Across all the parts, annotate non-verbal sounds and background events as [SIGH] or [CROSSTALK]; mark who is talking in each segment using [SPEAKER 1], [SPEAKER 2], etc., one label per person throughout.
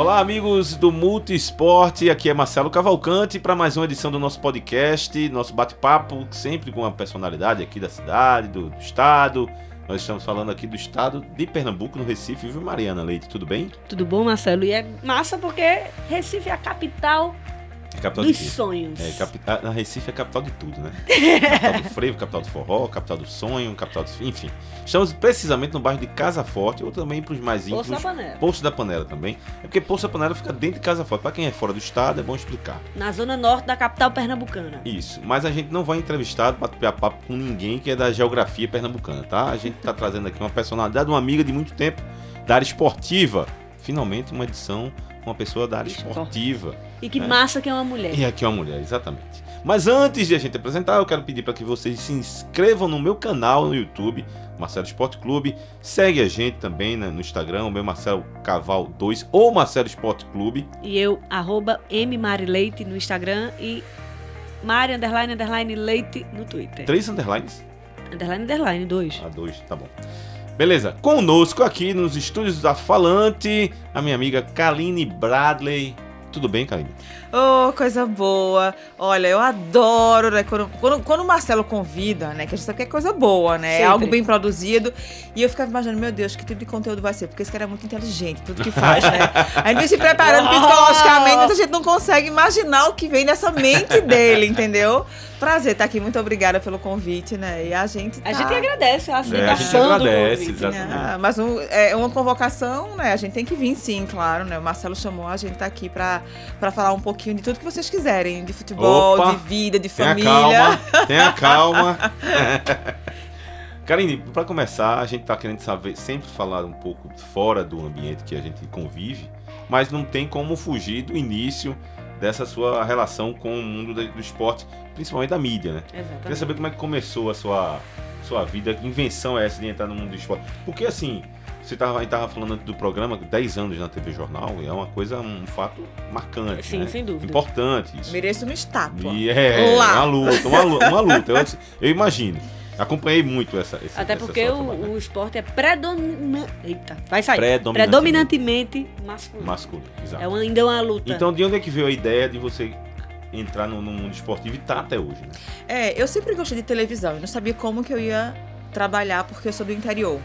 [SPEAKER 1] Olá, amigos do Multisport. Aqui é Marcelo Cavalcante para mais uma edição do nosso podcast, nosso bate-papo, sempre com uma personalidade aqui da cidade, do, do estado. Nós estamos falando aqui do estado de Pernambuco, no Recife, viu, Mariana Leite? Tudo bem?
[SPEAKER 2] Tudo bom, Marcelo? E é massa porque Recife é a capital
[SPEAKER 1] É capital
[SPEAKER 2] dos sonhos.
[SPEAKER 1] É, a- a Recife é capital de tudo, né? [LAUGHS] capital do frevo, capital do forró, capital do sonho, capital do... Enfim, estamos precisamente no bairro de Casa Forte, ou também para os mais íntimos...
[SPEAKER 2] Poço da Panela.
[SPEAKER 1] Poço da Panela também. É porque Poço da Panela fica dentro de Casa Forte. Para quem é fora do estado, é bom explicar.
[SPEAKER 2] Na zona norte da capital pernambucana.
[SPEAKER 1] Isso. Mas a gente não vai entrevistar, bater papo com ninguém que é da geografia pernambucana, tá? A gente tá trazendo aqui uma personalidade, uma amiga de muito tempo, da área esportiva. Finalmente uma edição uma pessoa da área esportiva.
[SPEAKER 2] E que
[SPEAKER 1] É.
[SPEAKER 2] massa que é uma mulher.
[SPEAKER 1] E aqui é uma mulher, exatamente. Mas antes de a gente apresentar, eu quero pedir para que vocês se inscrevam no meu canal no YouTube, Marcelo Esporte Clube. Segue a gente também né, no Instagram, o meu Marcelo Caval 2 ou Marcelo Esporte Clube.
[SPEAKER 2] E eu, arroba mmarileite no Instagram e Mari, underline, underline, leite no Twitter.
[SPEAKER 1] Três underlines?
[SPEAKER 2] Underline, underline, dois.
[SPEAKER 1] A dois, tá bom. Beleza, conosco aqui nos estúdios da Falante, a minha amiga Kaline Bradley. Tudo bem, Kaline?
[SPEAKER 3] Oh, coisa boa. Olha, eu adoro, né? Quando, quando, quando o Marcelo convida, né? Que a gente sabe que é coisa boa, né? É
[SPEAKER 2] Sempre.
[SPEAKER 3] algo bem produzido. E eu ficava imaginando, meu Deus, que tipo de conteúdo vai ser? Porque esse cara é muito inteligente, tudo que faz, né? [LAUGHS] A gente se preparando psicologicamente, mas a gente não consegue imaginar o que vem nessa mente dele, entendeu? Prazer estar aqui, muito obrigada pelo convite, né? E a gente. Tá...
[SPEAKER 2] A gente agradece a
[SPEAKER 1] É, a gente agradece,
[SPEAKER 2] convite.
[SPEAKER 1] exatamente.
[SPEAKER 3] Ah, mas um- é uma convocação, né? A gente tem que vir sim, claro, né? O Marcelo chamou, a gente tá aqui pra, pra falar um pouquinho de tudo que vocês quiserem, de futebol,
[SPEAKER 1] Opa!
[SPEAKER 3] de vida, de
[SPEAKER 1] Tenha
[SPEAKER 3] família.
[SPEAKER 1] calma, [LAUGHS] tenha calma. [LAUGHS] Karine, para começar, a gente tá querendo saber, sempre falar um pouco fora do ambiente que a gente convive, mas não tem como fugir do início dessa sua relação com o mundo do esporte, principalmente da mídia, né? Queria
[SPEAKER 2] Exatamente.
[SPEAKER 1] saber como é que começou a sua, sua vida, que invenção é essa de entrar no mundo do esporte? Porque assim, você tava, tava falando antes do programa, 10 anos na TV Jornal, é uma coisa, um fato marcante,
[SPEAKER 2] Sim,
[SPEAKER 1] né?
[SPEAKER 2] sem dúvida.
[SPEAKER 1] Importante isso.
[SPEAKER 3] Mereço uma estátua.
[SPEAKER 1] E é,
[SPEAKER 3] Lá.
[SPEAKER 1] uma luta, uma luta, uma [LAUGHS] luta. Eu, eu imagino. Acompanhei muito essa. esse-
[SPEAKER 2] Até
[SPEAKER 1] essa
[SPEAKER 2] porque
[SPEAKER 1] sua
[SPEAKER 2] o, o esporte é predominante. Eita, vai sair.
[SPEAKER 1] Predominantemente.
[SPEAKER 2] Predominantemente masculino.
[SPEAKER 1] masculino. Exato.
[SPEAKER 2] É uma, ainda uma luta.
[SPEAKER 1] Então, de onde é que veio a ideia de você entrar no, no mundo esportivo e tá até hoje? Né?
[SPEAKER 3] É, eu sempre gostei de televisão. Eu não sabia como que eu ia trabalhar, porque eu sou do interior.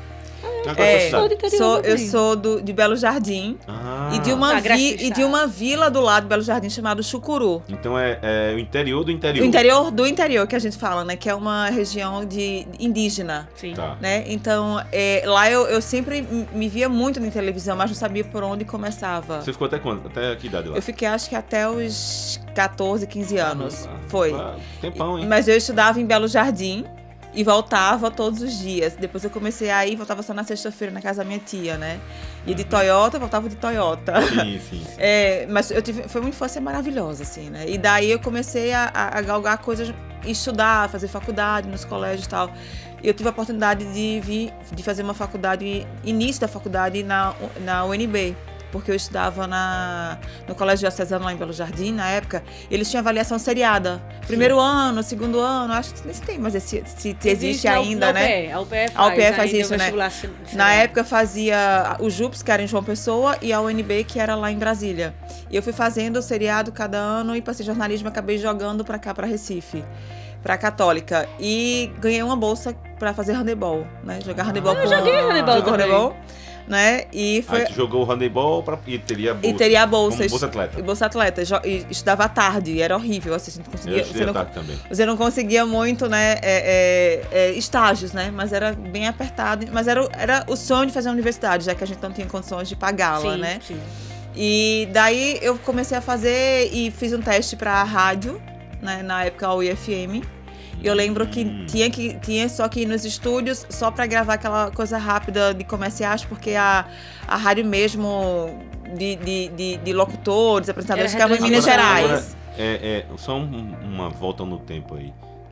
[SPEAKER 3] É,
[SPEAKER 1] você
[SPEAKER 2] sou interior
[SPEAKER 3] Sou, eu sou do, de Belo Jardim
[SPEAKER 1] Ah,
[SPEAKER 3] e, de uma
[SPEAKER 2] Graça
[SPEAKER 3] vi-
[SPEAKER 2] do
[SPEAKER 3] e de
[SPEAKER 2] Estado.
[SPEAKER 3] uma vila do lado de Belo Jardim chamada Chucuru.
[SPEAKER 1] Então é, é o interior do interior.
[SPEAKER 3] O interior do interior que a gente fala, né? Que é uma região de indígena.
[SPEAKER 2] Sim.
[SPEAKER 1] Tá.
[SPEAKER 3] né? Então, é, lá eu, eu sempre me via muito na televisão, mas não sabia por onde começava.
[SPEAKER 1] Você ficou até quando? Até que idade lá?
[SPEAKER 3] Eu fiquei, acho que até os 14, 15 anos.
[SPEAKER 1] Ah,
[SPEAKER 3] Foi.
[SPEAKER 1] ah, Tempão, hein?
[SPEAKER 3] Mas eu estudava em Belo Jardim e voltava todos os dias. Depois eu comecei a ir, voltava só na sexta-feira na casa da minha tia, né? E de
[SPEAKER 1] Uhum.
[SPEAKER 3] Toyota, voltava de Toyota.
[SPEAKER 1] Sim, sim. sim. [LAUGHS]
[SPEAKER 3] É, mas eu tive, foi uma infância maravilhosa, assim, né? E daí eu comecei a, a, galgar coisas, estudar, fazer faculdade nos colégios e tal. E eu tive a oportunidade de vir, de fazer uma faculdade, início da faculdade na, na UNB. Porque eu estudava na, no Colégio Diocesano lá em Belo Jardim, na época, eles tinham avaliação seriada. Primeiro ano, segundo ano, acho que nem se tem, mas esse, se, se existe ainda, né?
[SPEAKER 2] A UPE faz,
[SPEAKER 3] A UPE faz isso, né?
[SPEAKER 2] se- se-
[SPEAKER 3] Na época fazia o JUPS, que era em João Pessoa, e a UNB, que era lá em Brasília. E eu fui fazendo o seriado cada ano e passei jornalismo, acabei jogando pra cá, pra Recife, pra Católica. E ganhei uma bolsa pra fazer handebol, né? Jogar handebol
[SPEAKER 2] Ah,
[SPEAKER 3] com...
[SPEAKER 2] eu joguei handebol
[SPEAKER 3] Jogou handebol, né? E foi...
[SPEAKER 1] Aí tu jogou o handeball pra, e teria a bolsa.
[SPEAKER 3] E teria a bolsa.
[SPEAKER 1] Como bolsa atleta.
[SPEAKER 3] E bolsa atleta. E estudava à tarde, e era horrível, assim, você não
[SPEAKER 1] Eu
[SPEAKER 3] conseguia...
[SPEAKER 1] estudei
[SPEAKER 3] Você não,
[SPEAKER 1] também.
[SPEAKER 3] você não conseguia muito, né, é, é, é, estágios, né? Mas era bem apertado. Mas era, o- era o sonho de fazer a universidade, já que a gente não tinha condições de pagá-la,
[SPEAKER 2] sim,
[SPEAKER 3] né?
[SPEAKER 2] Sim.
[SPEAKER 3] E daí eu comecei a fazer e fiz um teste pra rádio, né? Na época a UFM. E eu lembro que
[SPEAKER 1] Hum.
[SPEAKER 3] tinha, que tinha só que ir nos estúdios só pra gravar aquela coisa rápida de comerciais, porque a, a rádio mesmo de, de, de, de locutores, apresentadores, ficava em Minas. Gerais.
[SPEAKER 1] É, é, só um- uma volta no tempo aí.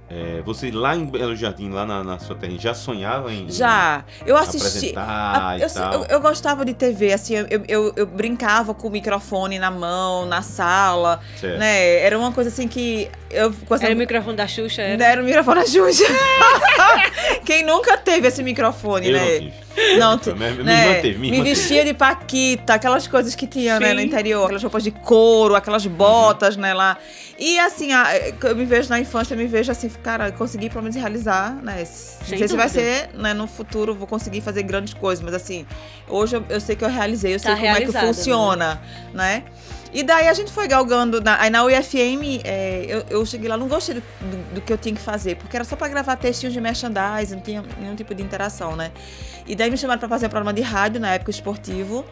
[SPEAKER 1] É, você lá em Belo Jardim, lá na, na sua terra, já sonhava em
[SPEAKER 3] Já. Eu assisti. A- eu, eu- eu gostava de TV, assim, eu, eu, eu brincava com o microfone na mão, na sala,
[SPEAKER 1] Certo.
[SPEAKER 3] né? Era uma coisa assim que eu com essa
[SPEAKER 2] Era o microfone da Xuxa, era?
[SPEAKER 3] Deram o microfone à Xuxa. [LAUGHS] Quem nunca teve esse microfone,
[SPEAKER 1] Eu
[SPEAKER 3] né?
[SPEAKER 1] não.
[SPEAKER 3] Não, tu,
[SPEAKER 1] Minha irmã
[SPEAKER 3] né?
[SPEAKER 1] teve, minha
[SPEAKER 3] Me
[SPEAKER 1] irmã teve.
[SPEAKER 3] vestia de paquita, aquelas coisas que tinha, né, no interior, aquelas roupas de couro, aquelas botas, né, lá. E assim, a- eu me vejo na infância, eu me vejo assim, cara, eu consegui pelo menos realizar, né? Não
[SPEAKER 2] Sem
[SPEAKER 3] sei se vai
[SPEAKER 2] dúvida.
[SPEAKER 3] ser, né, no futuro vou conseguir fazer grandes coisas, mas assim, hoje eu, eu sei que eu realizei, eu
[SPEAKER 2] Tá
[SPEAKER 3] sei como é que
[SPEAKER 2] né?
[SPEAKER 3] funciona, né? E daí a gente foi galgando, na, aí na UFM, é, eu, eu cheguei lá, não gostei do, do- do que eu tinha que fazer, porque era só pra gravar textinhos de merchandising, não tinha nenhum tipo de interação, né? E daí me chamaram pra fazer um programa de rádio, na época esportivo,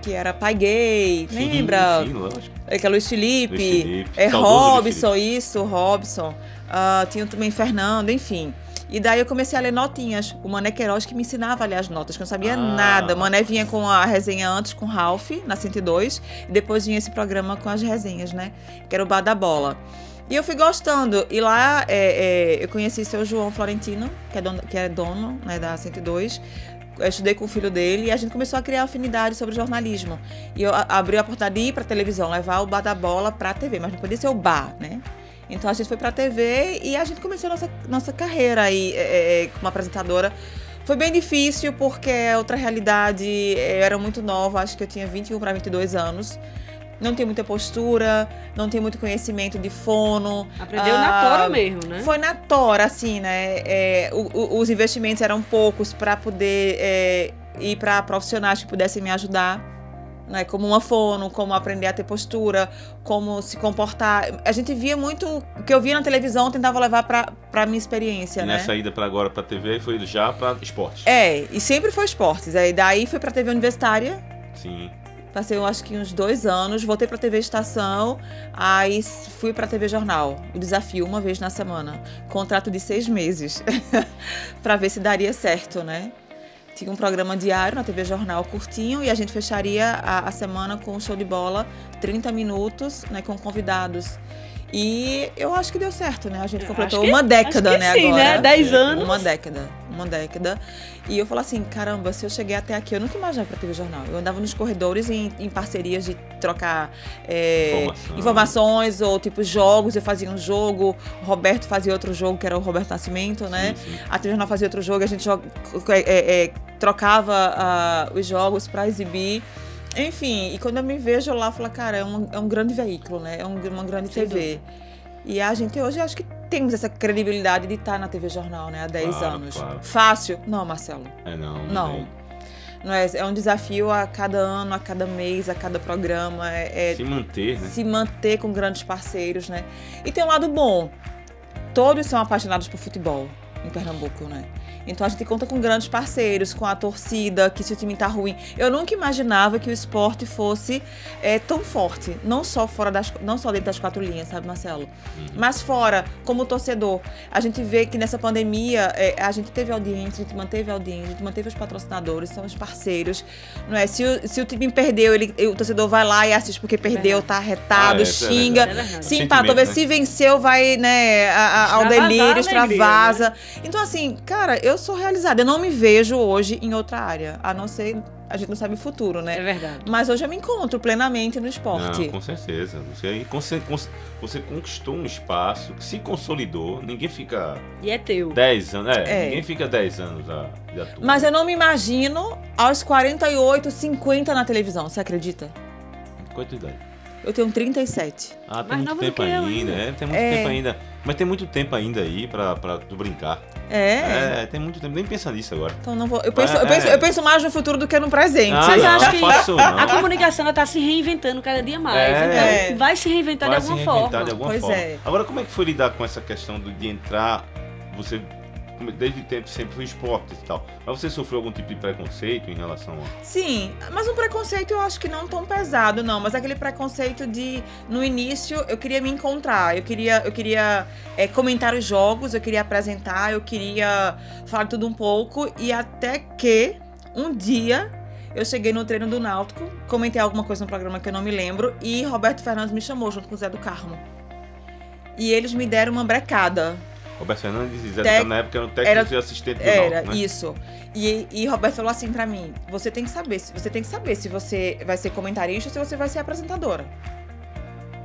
[SPEAKER 3] que era Pai Gay,
[SPEAKER 1] Sim,
[SPEAKER 3] lembra?
[SPEAKER 1] Sim, lógico.
[SPEAKER 3] É que é Luiz Felipe,
[SPEAKER 1] Luiz Felipe,
[SPEAKER 3] é
[SPEAKER 1] saudoso
[SPEAKER 3] Robson, isso, Robson. Ah, tinha também Fernando, enfim. E daí eu comecei a ler notinhas. O Mané Queiroz que me ensinava a ler as notas, que eu não sabia
[SPEAKER 1] Ah.
[SPEAKER 3] nada. O Mané vinha com a resenha antes com Ralph, na 102, e depois vinha esse programa com as resenhas, né? Que era o Bar da Bola. E eu fui gostando. E lá é, é, eu conheci seu João Florentino, que é dono, que é dono né, da 102. Eu estudei com o filho dele e a gente começou a criar afinidade sobre jornalismo. E eu a- abri a porta de ir pra televisão, levar o bar da bola pra TV, mas não podia ser o bar, né? Então a gente foi pra TV e a gente começou a nossa, nossa carreira aí é, é, como apresentadora. Foi bem difícil porque é outra realidade, eu era muito nova, acho que eu tinha 21 para 22 anos. Não tinha muita postura, não tinha muito conhecimento de fono.
[SPEAKER 2] Aprendeu
[SPEAKER 3] Ah,
[SPEAKER 2] na tora mesmo, né?
[SPEAKER 3] Foi na tora, assim, né? É, o- o- os investimentos eram poucos para poder é, ir para profissionais que pudessem me ajudar. Né, como uma fono, como aprender a ter postura, como se comportar. A gente via muito o que eu via na televisão, tentava levar para a minha experiência,
[SPEAKER 1] E
[SPEAKER 3] né?
[SPEAKER 1] nessa ida pra agora pra TV foi já pra esporte.
[SPEAKER 3] É, e sempre foi esportes. Aí daí fui pra TV universitária,
[SPEAKER 1] Sim.
[SPEAKER 3] passei eu acho que uns dois anos, voltei pra TV Estação, aí fui pra TV Jornal, o desafio uma vez na semana, contrato de seis meses, [LAUGHS] pra ver se daria certo, né? Tinha um programa diário na TV Jornal curtinho e a gente fecharia a, a semana com um show de bola, 30 minutos, né, com convidados. E eu acho que deu certo, né? A gente completou
[SPEAKER 2] que-
[SPEAKER 3] uma década, né,
[SPEAKER 2] sim,
[SPEAKER 3] agora.
[SPEAKER 2] né? Dez anos.
[SPEAKER 3] Uma década, uma década. E eu falo assim, caramba, se eu cheguei até aqui, eu nunca imaginava pra TV Jornal. Eu andava nos corredores em, em parcerias de trocar é,
[SPEAKER 1] Informação.
[SPEAKER 3] informações ou tipo jogos. Eu fazia um jogo, o Roberto fazia outro jogo, que era o Roberto Nascimento, né?
[SPEAKER 1] Sim, sim.
[SPEAKER 3] A TV Jornal fazia outro jogo, a gente joga- é, é, trocava ah, os jogos pra exibir. Enfim, e quando eu me vejo lá, eu falo, cara, é um, é um grande veículo, né? É um- uma grande
[SPEAKER 2] Sem
[SPEAKER 3] TV. E a gente hoje acho que temos essa credibilidade de estar na TV Jornal, né? Há 10
[SPEAKER 1] Claro,
[SPEAKER 3] anos.
[SPEAKER 1] claro.
[SPEAKER 3] Fácil? Não, Marcelo.
[SPEAKER 1] É não.
[SPEAKER 3] Não.
[SPEAKER 1] tem.
[SPEAKER 3] Não é, é um desafio a cada ano, a cada mês, a cada programa. É, é
[SPEAKER 1] Se manter, né?
[SPEAKER 3] se manter com grandes parceiros, né? E tem um lado bom. Todos são apaixonados por futebol em Pernambuco, né? Então a gente conta com grandes parceiros, com a torcida, que se o time tá ruim. Eu nunca imaginava que o esporte fosse é, tão forte. Não só fora das, não só dentro das quatro linhas, sabe, Marcelo?
[SPEAKER 1] Uhum.
[SPEAKER 3] Mas fora, como torcedor, a gente vê que nessa pandemia é, a gente teve audiência, a gente manteve a audiência, a gente manteve os patrocinadores, são os parceiros. Não é? Se o, se o time perdeu, ele, o torcedor vai lá e assiste porque perdeu, tá arretado,
[SPEAKER 1] Ah, é, é
[SPEAKER 3] xinga.
[SPEAKER 2] É.
[SPEAKER 3] Se empatou,
[SPEAKER 1] né?
[SPEAKER 3] se venceu, vai, né, a- a- ao delírio, extravasa. Então, assim, cara, eu sou realizada. Eu não me vejo hoje em outra área, a não ser, a gente não sabe o futuro,
[SPEAKER 2] É
[SPEAKER 3] né?
[SPEAKER 2] verdade.
[SPEAKER 3] Mas hoje eu me encontro plenamente no esporte.
[SPEAKER 1] Não, com certeza. Você, cons- você conquistou um espaço, que se consolidou. Ninguém fica
[SPEAKER 2] E é teu.
[SPEAKER 1] 10 anos. É,
[SPEAKER 3] É.
[SPEAKER 1] ninguém fica 10 anos a, de ator.
[SPEAKER 3] Mas eu não me imagino aos 48, 50 na televisão, você acredita?
[SPEAKER 1] Quanto idade?
[SPEAKER 3] Eu tenho 37.
[SPEAKER 1] Ah, tem
[SPEAKER 2] Mais
[SPEAKER 1] muito tempo
[SPEAKER 2] eu
[SPEAKER 1] ainda. É, tem muito
[SPEAKER 3] É.
[SPEAKER 1] tempo ainda. Mas tem muito tempo ainda aí pra, pra tu brincar.
[SPEAKER 3] É.
[SPEAKER 1] É, tem muito tempo. Nem pensa nisso agora.
[SPEAKER 3] Então não vou. Eu penso,
[SPEAKER 1] É,
[SPEAKER 3] eu, penso,
[SPEAKER 1] é.
[SPEAKER 3] eu penso mais no futuro do que no presente.
[SPEAKER 1] Ah,
[SPEAKER 2] Mas eu
[SPEAKER 1] não,
[SPEAKER 2] acho que. A comunicação ela tá se reinventando cada dia mais.
[SPEAKER 1] É.
[SPEAKER 2] Então vai se reinventar
[SPEAKER 1] Vai
[SPEAKER 2] de
[SPEAKER 1] se
[SPEAKER 2] alguma
[SPEAKER 1] reinventar
[SPEAKER 2] forma.
[SPEAKER 1] de alguma
[SPEAKER 3] Pois
[SPEAKER 1] forma.
[SPEAKER 3] é.
[SPEAKER 1] Agora, como é que foi lidar com essa questão de entrar, você, desde tempo sempre foi esporte e tal, mas você sofreu algum tipo de preconceito em relação a...
[SPEAKER 3] Sim, mas um preconceito eu acho que não tão pesado, não. Mas aquele preconceito de, no início, eu queria me encontrar, eu queria, eu queria é, comentar os jogos, eu queria apresentar, eu queria falar tudo um pouco. E até que um dia eu cheguei no treino do Náutico, comentei alguma coisa no programa que eu não me lembro, e Roberto Fernandes me chamou junto com o Zé do Carmo. E eles me deram uma brecada.
[SPEAKER 1] Roberto Fernandes e Zé
[SPEAKER 3] Tec-
[SPEAKER 1] Tec... na época eram técnicos
[SPEAKER 3] era-
[SPEAKER 1] e assistente do
[SPEAKER 3] Era,
[SPEAKER 1] Náutico, né?
[SPEAKER 3] isso. E, e Roberto falou assim pra mim: você tem que saber, se- você tem que saber se você vai ser comentarista ou se você vai ser apresentadora.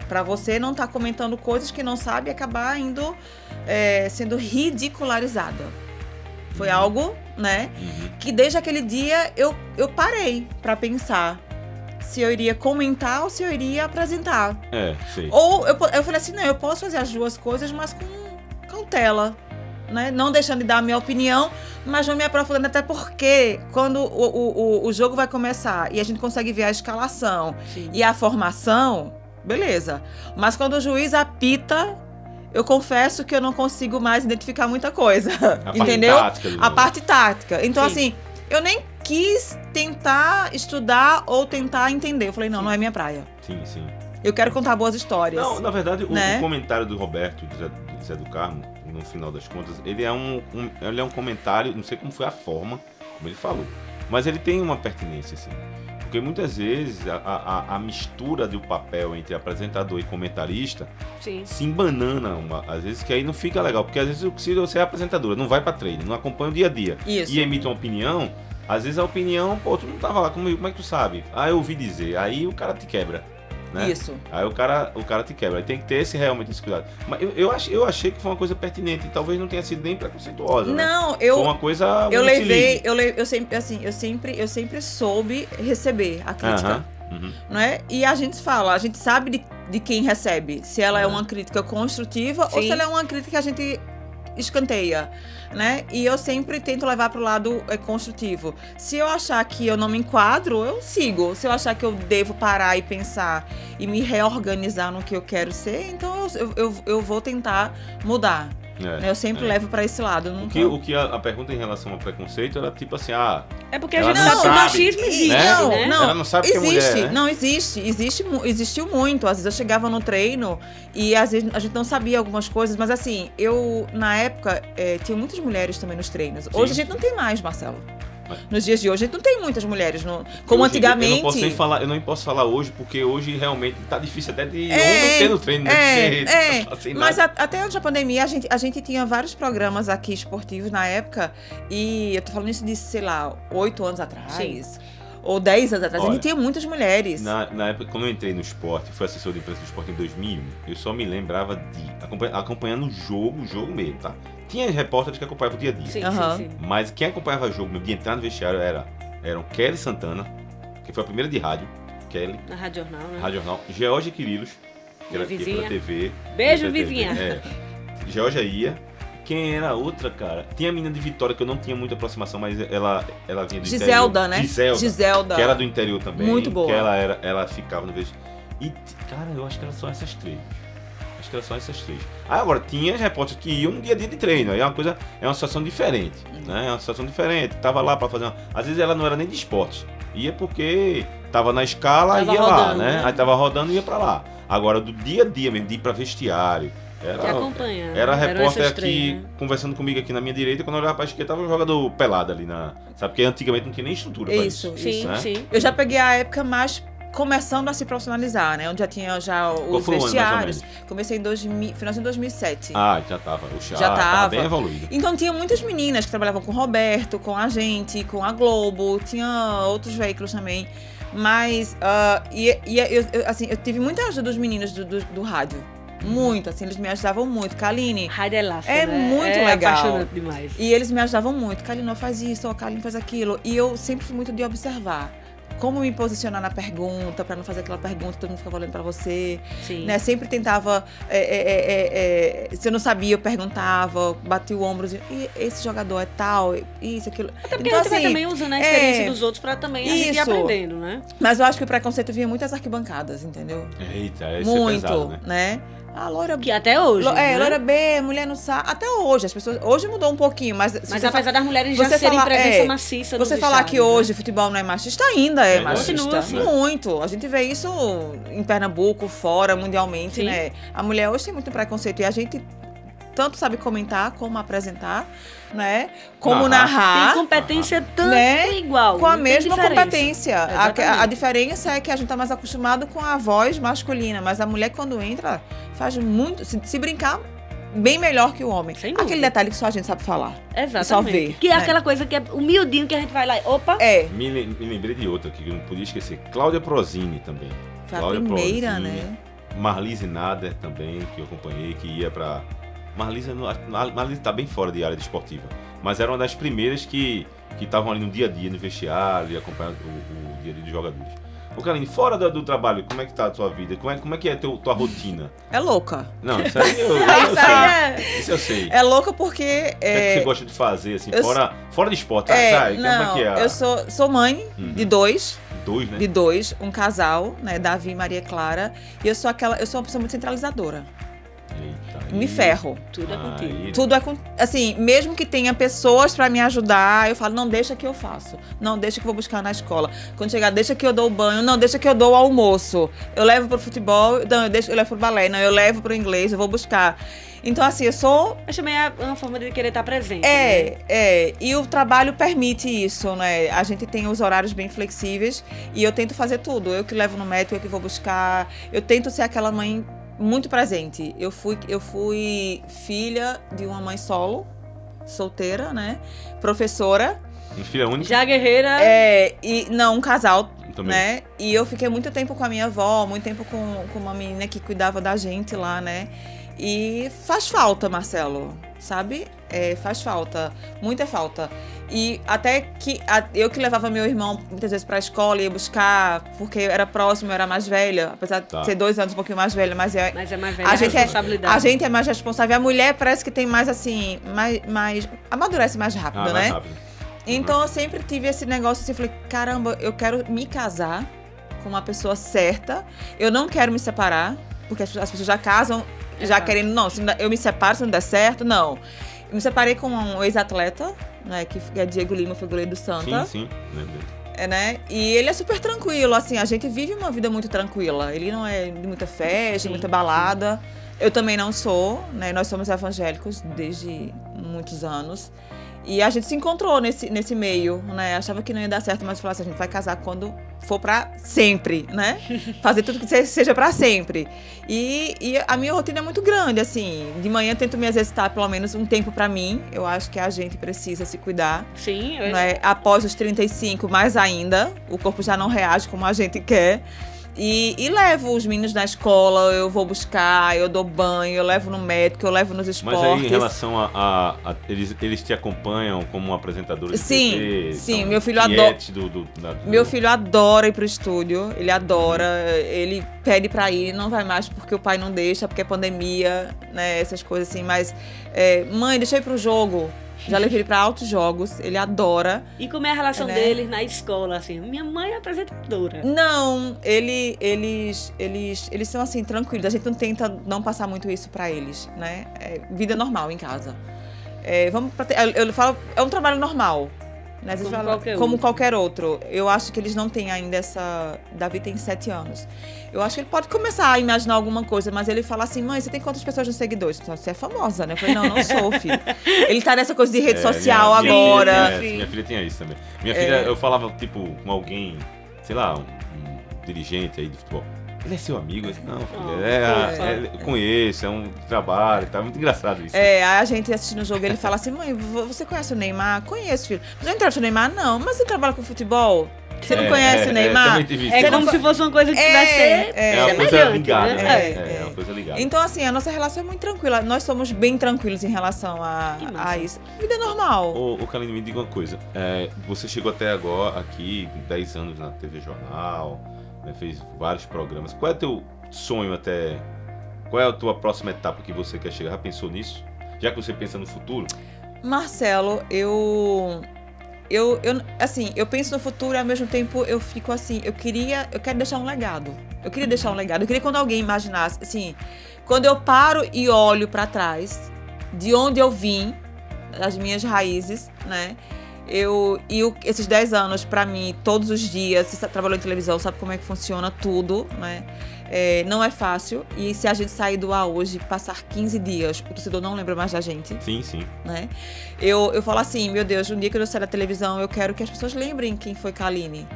[SPEAKER 3] Pra você não estar comentando coisas que não sabe e acabar indo é, sendo ridicularizada. Foi
[SPEAKER 1] Uhum.
[SPEAKER 3] algo, né?
[SPEAKER 1] Uhum.
[SPEAKER 3] Que desde aquele dia eu, eu parei pra pensar se eu iria comentar ou se eu iria apresentar.
[SPEAKER 1] É, sei.
[SPEAKER 3] Ou eu, eu falei assim, não, eu posso fazer as duas coisas, mas com cautela. Né? Não deixando de dar a minha opinião, mas não me aprofundando, até porque quando o, o, o- o jogo vai começar e a gente consegue ver a escalação
[SPEAKER 2] Sim.
[SPEAKER 3] e a formação, beleza. Mas quando o juiz apita, eu confesso que eu não consigo mais identificar muita coisa.
[SPEAKER 1] A [LAUGHS] parte
[SPEAKER 3] entendeu?
[SPEAKER 1] tática do
[SPEAKER 3] A parte tática. Então,
[SPEAKER 2] Sim.
[SPEAKER 3] assim, eu nem quis tentar estudar ou tentar entender. Eu falei, não,
[SPEAKER 1] Sim.
[SPEAKER 3] não é minha praia.
[SPEAKER 1] Sim, sim.
[SPEAKER 3] Eu quero contar boas histórias.
[SPEAKER 1] Não, na verdade, o,
[SPEAKER 3] Né?
[SPEAKER 1] o comentário do Roberto, Zé, do Carmo, no final das contas, ele é um, um- ele é um comentário, não sei como foi a forma, como ele falou, mas ele tem uma pertinência, assim. Porque muitas vezes a, a- a mistura do papel entre apresentador e comentarista
[SPEAKER 2] Sim.
[SPEAKER 1] se embanana, uma, às vezes, que aí não fica legal. Porque às vezes se você é apresentadora, não vai pra treino, não acompanha o dia a dia
[SPEAKER 3] Isso.
[SPEAKER 1] e emite uma opinião, às vezes a opinião, pô, tu não tava lá, como, como é que tu sabe? Ah, eu ouvi dizer. Aí o cara te quebra. Né?
[SPEAKER 3] Isso.
[SPEAKER 1] Aí o cara, o cara te quebra. Aí tem que ter esse realmente esse cuidado. Mas eu, eu, achei, eu achei que foi uma coisa pertinente. e Talvez não tenha sido nem preconceituosa. né?
[SPEAKER 3] Não, eu,
[SPEAKER 1] Foi uma coisa.
[SPEAKER 3] eu
[SPEAKER 1] muito
[SPEAKER 3] levei, eu, le- eu sempre, assim, eu sempre, eu sempre soube receber a crítica,
[SPEAKER 1] Aham, uhum.
[SPEAKER 3] não é? E a gente fala, a gente sabe de, de quem recebe, se ela é
[SPEAKER 1] É.
[SPEAKER 3] uma crítica construtiva ou
[SPEAKER 2] Sim.
[SPEAKER 3] se ela é uma crítica que a gente escanteia, né? E eu sempre tento levar pro lado é, construtivo. Se eu achar que eu não me enquadro, eu sigo. Se eu achar que eu devo parar e pensar e me reorganizar no que eu quero ser, então eu, eu, eu vou tentar mudar.
[SPEAKER 1] É,
[SPEAKER 3] né? Eu sempre
[SPEAKER 1] é.
[SPEAKER 3] levo pra esse lado.
[SPEAKER 1] O que, o que a, a pergunta em relação ao preconceito era tipo assim, ah,
[SPEAKER 2] É porque a gente
[SPEAKER 1] não
[SPEAKER 2] sabe que o machismo existe,
[SPEAKER 1] Né?
[SPEAKER 3] Não,
[SPEAKER 2] né?
[SPEAKER 3] não.
[SPEAKER 1] ela não sabe que é
[SPEAKER 3] existe,
[SPEAKER 1] mulher, né?
[SPEAKER 3] não existe, existe, existiu muito. Às vezes eu chegava no treino e às vezes a gente não sabia algumas coisas, mas assim, eu na época eh, tinha muitas mulheres também nos treinos. Hoje a gente não tem mais, Marcelo.
[SPEAKER 1] Mas-
[SPEAKER 3] Nos dias de hoje a gente não tem muitas mulheres, no- como
[SPEAKER 1] Hoje dia, Eu
[SPEAKER 3] antigamente.
[SPEAKER 1] não posso nem falar, eu não posso falar hoje, porque hoje realmente tá difícil até de
[SPEAKER 3] É,
[SPEAKER 1] ter no treino, né?
[SPEAKER 3] é,
[SPEAKER 1] Porque [LAUGHS]
[SPEAKER 3] é,
[SPEAKER 1] tá sem
[SPEAKER 3] Mas a- até antes da pandemia, a gente, a gente tinha vários programas aqui esportivos na época, e eu tô falando isso de, sei lá, oito anos atrás. Ou dez anos atrás. a
[SPEAKER 1] Olha,
[SPEAKER 3] gente tinha muitas mulheres.
[SPEAKER 1] Na, na época, quando eu entrei no esporte, fui assessor de imprensa do esporte em 2001, eu só me lembrava de acompanhando o jogo, o jogo mesmo, tá? Tinha repórteres que acompanhavam o dia a dia.
[SPEAKER 2] Sim,
[SPEAKER 3] Aham.
[SPEAKER 2] sim, sim.
[SPEAKER 1] Mas quem acompanhava o jogo mesmo, de entrar no vestiário era, eram Kelly Santana, que foi a primeira de rádio, Kelly,
[SPEAKER 2] Na Rádio Jornal, né?
[SPEAKER 1] Rádio Jornal, Georgia Quirilos, que era,
[SPEAKER 2] vizinha.
[SPEAKER 1] TV.
[SPEAKER 2] Beijo, vizinha.
[SPEAKER 1] É. Georgia ia. Quem era a outra, cara? Tinha a menina de Vitória que eu não tinha muita aproximação, mas ela, ela vinha do
[SPEAKER 3] Giselda,
[SPEAKER 1] interior.
[SPEAKER 3] né?
[SPEAKER 1] Giselda.
[SPEAKER 3] Giselda.
[SPEAKER 1] Que era do interior também.
[SPEAKER 3] Muito boa.
[SPEAKER 1] Que ela, era, ela ficava no vestiário. E, cara, eu acho que eram só essas três. Eram só essas três. Aí agora, tinha as repórteres que iam no dia a dia de treino. Aí é uma coisa, é uma situação diferente. Né? É uma situação diferente. Tava lá pra fazer uma... Às vezes ela não era nem de esporte. Ia porque tava na escala e ia lá,
[SPEAKER 2] rodando,
[SPEAKER 1] né?
[SPEAKER 2] né?
[SPEAKER 1] Aí tava rodando e ia pra lá. Agora, do dia a dia mesmo, de ir pra vestiário. Era,
[SPEAKER 2] acompanha.
[SPEAKER 1] era repórter aqui
[SPEAKER 2] né?
[SPEAKER 1] conversando comigo aqui na minha direita. Quando eu olhava pra esquerda, tava um jogador pelado ali na. Sabe? Porque antigamente não tinha nem estrutura pra
[SPEAKER 3] Isso,
[SPEAKER 1] isso.
[SPEAKER 2] Sim,
[SPEAKER 1] né?
[SPEAKER 2] sim.
[SPEAKER 3] Eu já peguei a época mais começando a se profissionalizar, né? Onde já tinha já
[SPEAKER 1] Qual
[SPEAKER 3] os
[SPEAKER 1] ou
[SPEAKER 3] vestiários. Comecei em 2000, final de 2007.
[SPEAKER 1] Ah, já tava. O chá
[SPEAKER 3] Já
[SPEAKER 1] tava
[SPEAKER 3] tava.
[SPEAKER 1] bem evoluído.
[SPEAKER 3] Então tinha muitas meninas que trabalhavam com o Roberto, com a gente, com a Globo, tinha outros veículos também. Mas, ah, e, e eu, eu, assim, eu tive muita ajuda dos meninos do, do, do rádio. Muito, assim, eles me ajudavam muito. Kaline.
[SPEAKER 2] Rádio Elástico,
[SPEAKER 3] É
[SPEAKER 2] né?
[SPEAKER 3] muito
[SPEAKER 2] é
[SPEAKER 3] legal.
[SPEAKER 2] apaixonante demais.
[SPEAKER 3] E eles me ajudavam muito. Kaline, faz isso, ou Kaline faz aquilo. E eu sempre fui muito de observar. Como me posicionar na pergunta, pra não fazer aquela pergunta, todo mundo ficava olhando pra você.
[SPEAKER 2] Sim.
[SPEAKER 3] né? Sempre tentava. é, é, é, é, se eu não sabia, eu perguntava, bati o ombro, dizia, e esse jogador é tal, isso, aquilo.
[SPEAKER 2] Até porque
[SPEAKER 3] Então,
[SPEAKER 2] a gente vai
[SPEAKER 3] assim,
[SPEAKER 2] também usando a experiência
[SPEAKER 3] é,
[SPEAKER 2] dos outros pra também a gente ir
[SPEAKER 3] isso.
[SPEAKER 2] aprendendo, né?
[SPEAKER 3] Mas eu acho que o preconceito vinha muitas arquibancadas, entendeu?
[SPEAKER 1] Eita, esse
[SPEAKER 3] muito,
[SPEAKER 1] é pesado, né?
[SPEAKER 3] né? A loira.
[SPEAKER 2] Que até hoje.
[SPEAKER 3] Lo- é,
[SPEAKER 2] né?
[SPEAKER 3] loira B, mulher não sabe. Até hoje, as pessoas. Hoje mudou um pouquinho, mas.
[SPEAKER 2] Mas apesar das mulheres já serem
[SPEAKER 3] falar-
[SPEAKER 2] presença
[SPEAKER 3] é,
[SPEAKER 2] maciça
[SPEAKER 3] Você falar que
[SPEAKER 2] né?
[SPEAKER 3] hoje o futebol não é machista, ainda é
[SPEAKER 1] é.
[SPEAKER 3] machista.
[SPEAKER 2] Continua assim.
[SPEAKER 3] Muito. A gente vê isso em Pernambuco, fora, mundialmente,
[SPEAKER 2] Sim.
[SPEAKER 3] né? A mulher hoje tem muito preconceito. E a gente tanto sabe comentar como apresentar, né? Como
[SPEAKER 1] Narrar.
[SPEAKER 3] narrar.
[SPEAKER 2] Tem competência tanto
[SPEAKER 3] Né?
[SPEAKER 2] igual.
[SPEAKER 3] com a mesma
[SPEAKER 2] diferença.
[SPEAKER 3] competência. A, a diferença é que a gente tá mais acostumado com a voz masculina, mas a mulher quando entra faz muito, se, se brincar, bem melhor que o homem. Aquele detalhe que só a gente sabe falar.
[SPEAKER 2] Exatamente.
[SPEAKER 3] Só ver,
[SPEAKER 2] Que é
[SPEAKER 3] né?
[SPEAKER 2] aquela coisa que é humildinho que a gente vai lá e, opa,
[SPEAKER 3] É,
[SPEAKER 1] Me, me lembrei de outra que eu não podia esquecer. Cláudia Prozini também.
[SPEAKER 3] foi a
[SPEAKER 1] Cláudia
[SPEAKER 3] primeira,
[SPEAKER 1] Prozini.
[SPEAKER 3] né?
[SPEAKER 1] Marlise Nader também, que eu acompanhei, que ia pra. Marlise, Marlise tá bem fora de área desportiva, mas era uma das primeiras que que estavam ali no dia a dia, no vestiário, e acompanhando o, o dia a dia dos jogadores. Ô, Kaline, fora do, do trabalho, como é que tá a tua vida? Como é, como é que é a teu, tua rotina?
[SPEAKER 3] É louca.
[SPEAKER 1] Não, isso aí eu, [LAUGHS] eu
[SPEAKER 2] Isso
[SPEAKER 1] sei.
[SPEAKER 2] é.
[SPEAKER 1] Isso eu sei.
[SPEAKER 3] É louca porque.
[SPEAKER 1] O que é que
[SPEAKER 3] É,
[SPEAKER 1] você gosta de fazer, assim,
[SPEAKER 3] eu
[SPEAKER 1] fora, fora de esporte?
[SPEAKER 3] é,
[SPEAKER 1] sabe? Como é
[SPEAKER 3] não,
[SPEAKER 1] que é?
[SPEAKER 3] eu sou, sou mãe
[SPEAKER 1] Uhum.
[SPEAKER 3] de dois,
[SPEAKER 1] Dois, né?
[SPEAKER 3] de dois, um casal, né, Davi e Maria Clara, e eu sou aquela, eu sou uma pessoa muito centralizadora.
[SPEAKER 1] Eita,
[SPEAKER 3] Me ferro.
[SPEAKER 2] Tudo é contigo.
[SPEAKER 1] aí-
[SPEAKER 3] Tudo é com, assim, mesmo que tenha pessoas pra me ajudar, eu falo, não, deixa que eu faço. Não, deixa que eu vou buscar na escola. Quando chegar, deixa que eu dou o banho. Não, deixa que eu dou o almoço. Eu levo pro futebol, não, eu, deixo, eu levo pro balé. Não, eu levo pro inglês, eu vou buscar. Então, assim, eu sou
[SPEAKER 2] Mas também é uma forma de querer estar presente. né?
[SPEAKER 3] É, é. E o trabalho permite isso, né? A gente tem os horários bem flexíveis e eu tento fazer tudo. Eu que levo no médico, eu que vou buscar. Eu tento ser aquela mãe muito presente. Eu fui, eu fui filha de uma mãe solo, solteira, né? Professora.
[SPEAKER 1] Filha única
[SPEAKER 2] Já guerreira.
[SPEAKER 3] É, e não, um casal,
[SPEAKER 1] também.
[SPEAKER 3] né? E eu fiquei muito tempo com a minha avó, muito tempo com, com uma menina que cuidava da gente lá, né? E faz falta, Marcelo, sabe? É, faz falta, muita falta. E até que a- eu que levava meu irmão muitas vezes pra escola e ia buscar, porque era próximo, eu era mais velha, apesar de
[SPEAKER 1] Tá.
[SPEAKER 3] ser dois anos um pouquinho mais velha, mas é,
[SPEAKER 2] Mas é mais velha
[SPEAKER 3] A
[SPEAKER 2] a,
[SPEAKER 3] gente é-
[SPEAKER 2] responsabilidade.
[SPEAKER 3] a gente é mais responsável. A mulher parece que tem mais assim, mais, mais amadurece mais rápido,
[SPEAKER 1] Ah,
[SPEAKER 3] né?
[SPEAKER 1] mais rápido.
[SPEAKER 3] Então eu sempre tive esse negócio assim, eu falei, caramba, eu quero me casar com uma pessoa certa. Eu não quero me separar, porque as as pessoas já casam, já
[SPEAKER 2] Exato.
[SPEAKER 3] querendo, não, se eu me separo se não der certo, não. Me separei com um ex-atleta, né, que é Diego Lima, foi goleiro do Santa.
[SPEAKER 1] Sim, sim. Lembro.
[SPEAKER 3] É, né? E ele é super tranquilo, assim, a gente vive uma vida muito tranquila. Ele não é de muita festa,
[SPEAKER 2] Sim,
[SPEAKER 3] muita balada. Eu também não sou, né? Nós somos evangélicos desde muitos anos. E a gente se encontrou nesse, nesse meio, né? Achava que não ia dar certo, mas falou assim, a gente vai casar quando for pra sempre, né? Fazer tudo que se- seja pra sempre. E, e a minha rotina é muito grande, assim. De manhã eu tento me exercitar pelo menos um tempo pra mim. Eu acho que a gente precisa se cuidar
[SPEAKER 2] Sim, eu...
[SPEAKER 3] né? Após os 35, mais ainda, o corpo já não reage como a gente quer. E, e levo os meninos na escola, eu vou buscar, eu dou banho, eu levo no médico, eu levo nos
[SPEAKER 1] Mas
[SPEAKER 3] esportes.
[SPEAKER 1] aí, em relação a. a- a- eles, eles te acompanham como um apresentador de
[SPEAKER 3] Sim,
[SPEAKER 1] TV?
[SPEAKER 3] sim,
[SPEAKER 1] são
[SPEAKER 3] meu filho adora-
[SPEAKER 1] Do, do, da- do-
[SPEAKER 3] Meu filho adora ir pro estúdio, ele adora, ele pede pra ir, não vai mais porque o pai não deixa, porque é pandemia, né, essas coisas assim, mas é, mãe, deixa eu ir pro jogo. Já levei ele pra altos jogos, ele adora.
[SPEAKER 2] E como é a relação
[SPEAKER 3] Né?
[SPEAKER 2] deles na escola, assim? Minha mãe é apresentadora.
[SPEAKER 3] Não, ele, eles, eles, eles são assim tranquilos. A gente não tenta não passar muito isso pra eles, né? É vida normal em casa. É, vamos pra te- eu, eu falo, é um trabalho normal. Né? Às vezes
[SPEAKER 2] Como
[SPEAKER 3] fala,
[SPEAKER 2] qualquer
[SPEAKER 3] como
[SPEAKER 2] outro.
[SPEAKER 3] qualquer outro. Eu acho que eles não têm ainda essa. Davi tem sete anos. Eu acho que ele pode começar a imaginar alguma coisa, mas ele fala assim: mãe, você tem quantas pessoas nos seguidores? Então, você é famosa, né? Eu falei: não, não sou, [LAUGHS] filho. ele tá nessa coisa de rede
[SPEAKER 1] É,
[SPEAKER 3] social
[SPEAKER 1] minha- minha
[SPEAKER 3] agora.
[SPEAKER 1] Filha, tinha
[SPEAKER 2] Sim.
[SPEAKER 1] essa, minha filha tinha isso também. Minha
[SPEAKER 3] É.
[SPEAKER 1] filha, eu falava, tipo, com alguém, sei lá, um, um dirigente aí de futebol. Ele é seu amigo? Disse, não, filha,
[SPEAKER 2] Oh,
[SPEAKER 1] é,
[SPEAKER 2] fofa.
[SPEAKER 1] é, eu conheço, é um trabalho, tá muito engraçado isso.
[SPEAKER 3] É, aí a gente assistindo o jogo, ele fala assim: mãe, vo- você conhece o Neymar? Conheço, filho. Você já entrevistou o Neymar? Não. Mas você trabalha com futebol? Você não
[SPEAKER 1] É,
[SPEAKER 3] conhece
[SPEAKER 1] é,
[SPEAKER 3] o Neymar?
[SPEAKER 1] É.
[SPEAKER 2] É como
[SPEAKER 3] não
[SPEAKER 2] se fosse uma coisa que
[SPEAKER 3] É,
[SPEAKER 2] tivesse
[SPEAKER 3] é.
[SPEAKER 1] É uma coisa ligada,
[SPEAKER 2] né?
[SPEAKER 1] né?
[SPEAKER 3] É,
[SPEAKER 1] É, é
[SPEAKER 3] é.
[SPEAKER 1] uma coisa ligada.
[SPEAKER 3] Então, assim, a nossa relação é muito tranquila. Nós somos bem tranquilos em relação a, a isso. Vida normal.
[SPEAKER 1] Ô, ô Kaline, me diga uma coisa. É, você chegou até agora aqui, com 10 anos na TV Jornal, né, fez vários programas. Qual é o teu sonho até. Qual é a tua próxima etapa que você quer chegar? Já pensou nisso? Já que você pensa no futuro?
[SPEAKER 3] Marcelo, eu. Eu, eu, assim, eu penso no futuro e ao mesmo tempo eu fico assim, eu queria, eu quero deixar um legado. Eu queria deixar um legado. Eu queria que quando alguém imaginasse, assim, quando eu paro e olho pra trás, de onde eu vim, as minhas raízes, né? Eu, e o- esses 10 anos, pra mim, todos os dias, você trabalhou em televisão, sabe como é que funciona tudo, né? É, não é fácil. E se a gente sair do ar hoje, passar 15 dias, o torcedor não lembra mais da gente
[SPEAKER 1] Sim, sim.
[SPEAKER 3] né? Eu, eu falo assim, meu Deus, um dia que eu sair da televisão, eu quero que as pessoas lembrem quem foi Kaline.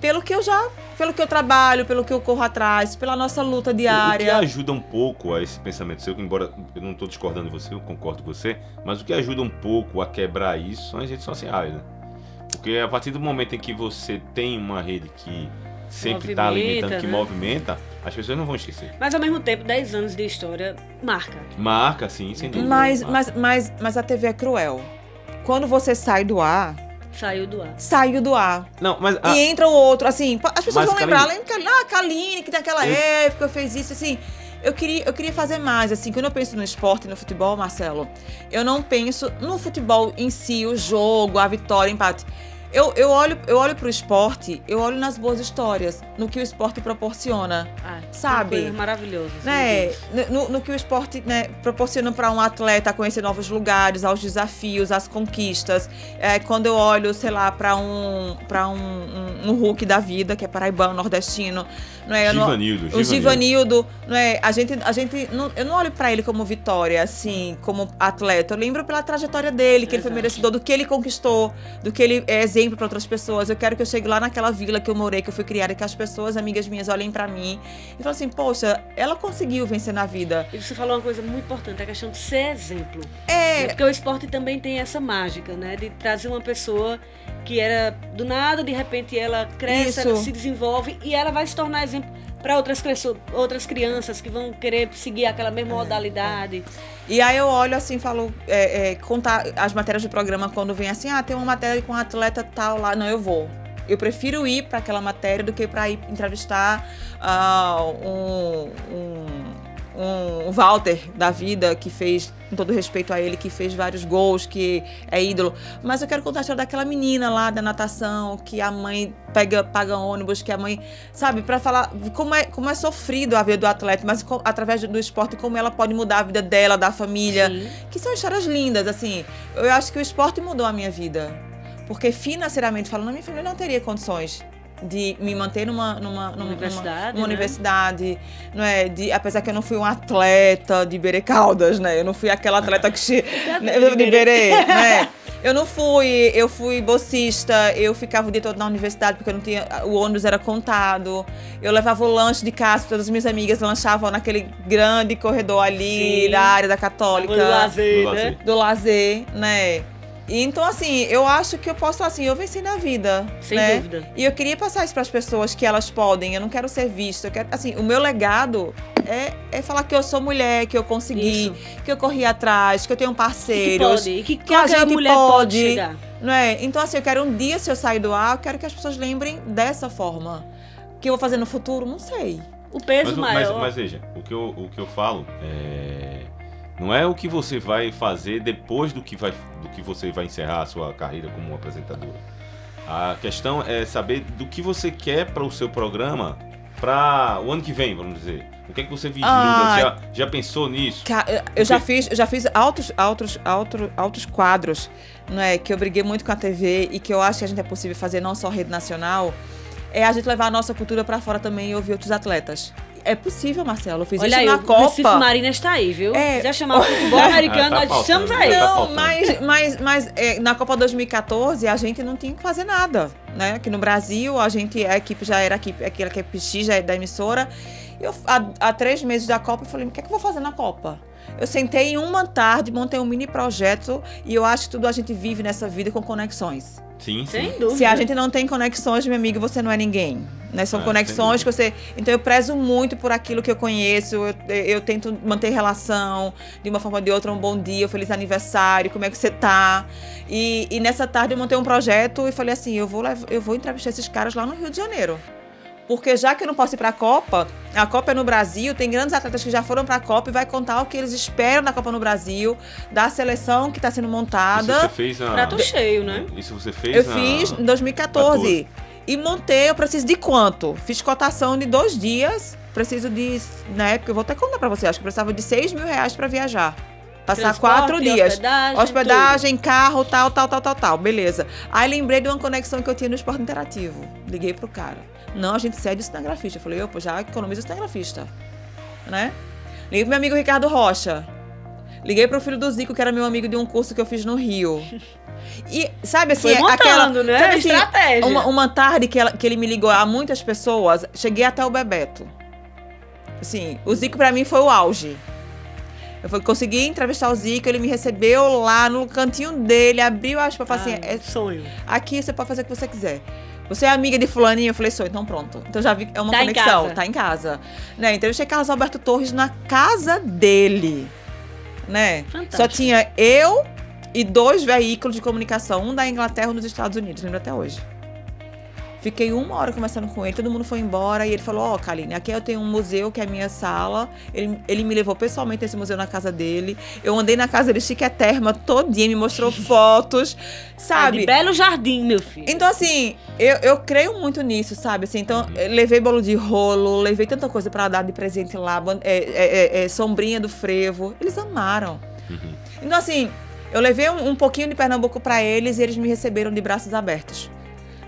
[SPEAKER 3] Pelo que eu já, pelo que eu trabalho, pelo que eu corro atrás, pela nossa luta
[SPEAKER 1] O que
[SPEAKER 3] diária.
[SPEAKER 1] ajuda um pouco a esse pensamento seu, embora eu não estou discordando de você, eu concordo com você, mas o que ajuda um pouco a quebrar isso são as redes sociais, né? Porque a partir do momento em que você tem uma rede que sempre está alimentando, que
[SPEAKER 2] né?
[SPEAKER 1] movimenta, as pessoas não vão esquecer.
[SPEAKER 2] Mas ao mesmo tempo, 10 anos de história marca.
[SPEAKER 1] Marca, sim, sem dúvida.
[SPEAKER 3] Mas,
[SPEAKER 1] marca.
[SPEAKER 3] mas, mas, mas a TV é cruel. Quando você sai do ar,
[SPEAKER 2] Saiu do ar.
[SPEAKER 3] saiu do ar.
[SPEAKER 1] Não, mas. ah,
[SPEAKER 3] E entra o outro, assim, as pessoas
[SPEAKER 1] Mas,
[SPEAKER 3] vão lembrar, lembra que ah, Kaline, que naquela
[SPEAKER 1] Eu-
[SPEAKER 3] época fez isso, assim. Eu queria, eu queria fazer mais, assim, quando eu penso no esporte, no futebol, Marcelo, eu não penso no futebol em si, o jogo, a vitória, o empate. Eu, eu olho, eu olho pro esporte, eu olho nas boas histórias, no que o esporte proporciona.
[SPEAKER 2] Ah,
[SPEAKER 3] Sabe?
[SPEAKER 2] Coisas maravilhosas.
[SPEAKER 3] né, no, no que o esporte né, proporciona para um atleta conhecer novos lugares, aos desafios, às conquistas. É, quando eu olho, sei lá, para um para um, um, um Hulk da vida, que é paraibano, nordestino, não é? Eu não-
[SPEAKER 1] Givanildo,
[SPEAKER 3] o Givanildo, não é? A gente, a gente não, eu não olho pra ele como vitória, assim, como atleta. Eu lembro pela trajetória dele, que ele foi
[SPEAKER 2] Exato.
[SPEAKER 3] merecedor do que ele conquistou, do que ele é exemplo pra outras pessoas. Eu quero que eu chegue lá naquela vila que eu morei, que eu fui criada, que as pessoas, amigas minhas, olhem pra mim e falem assim: poxa, ela conseguiu vencer na vida.
[SPEAKER 2] E você falou uma coisa muito importante, a questão de ser exemplo.
[SPEAKER 3] É,
[SPEAKER 2] É porque o esporte também tem essa mágica, né? De trazer uma pessoa que era do nada, de repente ela cresce, ela se desenvolve e ela vai se tornar exemplo para outras, outras crianças que vão querer seguir aquela
[SPEAKER 3] É,
[SPEAKER 2] mesma modalidade.
[SPEAKER 3] E aí eu olho assim, falo, é, é, contar as matérias do programa quando vem assim, ah, tem uma matéria com um atleta tal lá, não, eu vou. Eu prefiro ir para aquela matéria do que para ir entrevistar ah, um, um, um Walter da vida que fez, com todo respeito a ele, que fez vários gols, que é ídolo. Mas eu quero contar a história daquela menina lá da natação, que a mãe pega, paga ônibus, que a mãe, sabe, para falar como é, como é sofrido a vida do atleta, mas co- através do esporte, como ela pode mudar a vida dela, da família
[SPEAKER 2] Sim.
[SPEAKER 3] que são histórias lindas, assim. Eu acho que o esporte mudou a minha vida. Porque financeiramente falando, a minha família não teria condições de me manter numa, numa, numa
[SPEAKER 2] Universidade,
[SPEAKER 3] numa
[SPEAKER 2] né?
[SPEAKER 3] universidade, não é? De, apesar que eu não fui um atleta de Iberê Caldas, né? Eu não fui aquela atleta que che... [LAUGHS] né, de Iberê, né? Eu não fui, eu fui bolsista, eu ficava o dia todo na universidade porque eu não tinha, o ônibus era contado. Eu levava o lanche de casa, todas as minhas amigas lanchavam naquele grande corredor ali
[SPEAKER 2] Sim.
[SPEAKER 3] da área da Católica
[SPEAKER 2] Do lazer,
[SPEAKER 1] Do
[SPEAKER 2] né?
[SPEAKER 1] lazer.
[SPEAKER 3] do lazer, né? E então, assim, eu acho que eu posso falar assim, eu venci na vida.
[SPEAKER 2] Sem
[SPEAKER 3] né?
[SPEAKER 2] dúvida.
[SPEAKER 3] E eu queria passar isso para as pessoas que elas podem. Eu não quero ser vista. Eu quero, assim, o meu legado é, é falar que eu sou mulher, que eu consegui,
[SPEAKER 2] Isso.
[SPEAKER 3] que eu corri atrás, que eu tenho
[SPEAKER 2] E que
[SPEAKER 3] parceiros.
[SPEAKER 2] pode, e que,
[SPEAKER 3] que a
[SPEAKER 2] qualquer
[SPEAKER 3] gente
[SPEAKER 2] mulher pode,
[SPEAKER 3] pode.
[SPEAKER 2] chegar.
[SPEAKER 3] Não é? Então, assim, eu quero um dia, se eu sair do ar, eu quero que as pessoas lembrem dessa forma. O que eu vou fazer no futuro? Não sei.
[SPEAKER 2] O peso
[SPEAKER 1] Mas, o- mas,
[SPEAKER 2] maior.
[SPEAKER 1] mas veja, o que eu, o que eu falo é, não é o que você vai fazer depois do que, vai, do que você vai encerrar a sua carreira como apresentadora. A questão é saber do que você quer para o seu programa para o ano que vem, vamos dizer. O que é que você vislumbra?
[SPEAKER 3] Ah.
[SPEAKER 1] Já, já pensou nisso?
[SPEAKER 3] Eu- já fiz, eu já fiz altos, altos, altos, altos quadros, não é? Que eu briguei muito com a TV e que eu acho que a gente é possível fazer não só rede nacional, é a gente levar a nossa cultura pra fora também e ouvir outros atletas. É possível, Marcelo. Eu fiz
[SPEAKER 2] Olha
[SPEAKER 3] isso
[SPEAKER 2] aí,
[SPEAKER 3] na
[SPEAKER 2] o Recife
[SPEAKER 3] Copa.
[SPEAKER 2] Marina está aí, viu?
[SPEAKER 3] É.
[SPEAKER 2] Se quiser chamar o futebol americano,
[SPEAKER 1] Ah, tá
[SPEAKER 2] nós estamos
[SPEAKER 1] faltando.
[SPEAKER 2] aí.
[SPEAKER 1] Tá
[SPEAKER 3] Não, mas, mas, mas é, na Copa 2014 a gente não tinha que fazer nada, né? Aqui no Brasil a gente, a equipe já era a equipe, aquela equipe X já é da emissora. Eu, há, há três meses da Copa, eu falei, o que é que eu vou fazer na Copa? Eu sentei em uma tarde, montei um mini projeto e eu acho que tudo a gente vive nessa vida com conexões.
[SPEAKER 1] Sim, sim.
[SPEAKER 2] Sem dúvida.
[SPEAKER 3] Se a gente não tem conexões, meu amigo, você não é ninguém. Né? São
[SPEAKER 1] Ah,
[SPEAKER 3] conexões que você. Então eu prezo muito por aquilo que eu conheço. Eu, eu tento manter relação de uma forma ou de outra. Um bom dia, um feliz aniversário, como é que você tá? E, e nessa tarde eu montei um projeto e falei assim: eu vou, eu vou entrevistar esses caras lá no Rio de Janeiro. Porque já que eu não posso ir pra Copa, a Copa é no Brasil, tem grandes atletas que já foram pra Copa e vai contar o que eles esperam da Copa no Brasil, da seleção que está sendo
[SPEAKER 1] Isso
[SPEAKER 3] montada.
[SPEAKER 1] você fez na...
[SPEAKER 2] Prato cheio, né?
[SPEAKER 1] Isso você fez
[SPEAKER 3] Eu
[SPEAKER 1] na...
[SPEAKER 3] fiz em 2014. E montei, eu preciso de quanto? Fiz cotação de dois dias. Preciso de. Na época, eu vou até contar pra você, acho que eu precisava de 6 mil reais pra viajar. Passar
[SPEAKER 2] Transporte,
[SPEAKER 3] quatro dias.
[SPEAKER 2] Hospedagem,
[SPEAKER 3] Hospedagem, carro, tal, tal, tal, tal, tal. Beleza. Aí lembrei de uma conexão que eu tinha no esporte interativo. Liguei pro cara. Não, a gente cede o cinegrafista. Eu falei, opa, já economiza o cinegrafista. Né? Liguei pro meu amigo Ricardo Rocha. Liguei pro filho do Zico, que era meu amigo de um curso que eu fiz no Rio. E, sabe assim,
[SPEAKER 2] montando,
[SPEAKER 3] aquela.
[SPEAKER 2] né?
[SPEAKER 3] Sabe, assim,
[SPEAKER 2] Estratégia.
[SPEAKER 3] uma, uma tarde que, ela- que ele me ligou a muitas pessoas, cheguei até o Bebeto. Assim, o Zico pra mim foi o auge. Eu fui- consegui entrevistar o Zico, ele me recebeu lá no cantinho dele, abriu as portas, assim,
[SPEAKER 2] Ai,
[SPEAKER 3] é-
[SPEAKER 2] sonho.
[SPEAKER 3] aqui você pode fazer o que você quiser. Você é amiga de fulaninho? Eu falei, sou, então pronto. Então já vi, é uma
[SPEAKER 2] Tá em
[SPEAKER 3] conexão,
[SPEAKER 2] casa.
[SPEAKER 3] tá em casa. Né? Entrevistei Carlos Alberto Torres na casa dele, né?
[SPEAKER 2] Fantástico.
[SPEAKER 3] Só tinha eu e dois veículos de comunicação, um da Inglaterra e um dos Estados Unidos, lembro até hoje. Fiquei uma hora conversando com ele, todo mundo foi embora e ele falou: Ó, Kaline, aqui eu tenho um museu que é a minha sala. Ele, ele me levou pessoalmente nesse museu na casa dele. Eu andei na casa dele, chiqueterma, todinha, me mostrou [LAUGHS] fotos,
[SPEAKER 2] Ah, de
[SPEAKER 3] sabe?
[SPEAKER 2] belo jardim, meu filho.
[SPEAKER 3] Então, assim, eu, eu creio muito nisso, sabe? Assim, então, eu levei bolo de rolo, levei tanta coisa pra dar de presente lá, é, é, é, é, sombrinha do frevo. Eles amaram.
[SPEAKER 1] Uhum.
[SPEAKER 3] Então, assim, eu levei um, um pouquinho de Pernambuco pra eles e eles me receberam de braços abertos.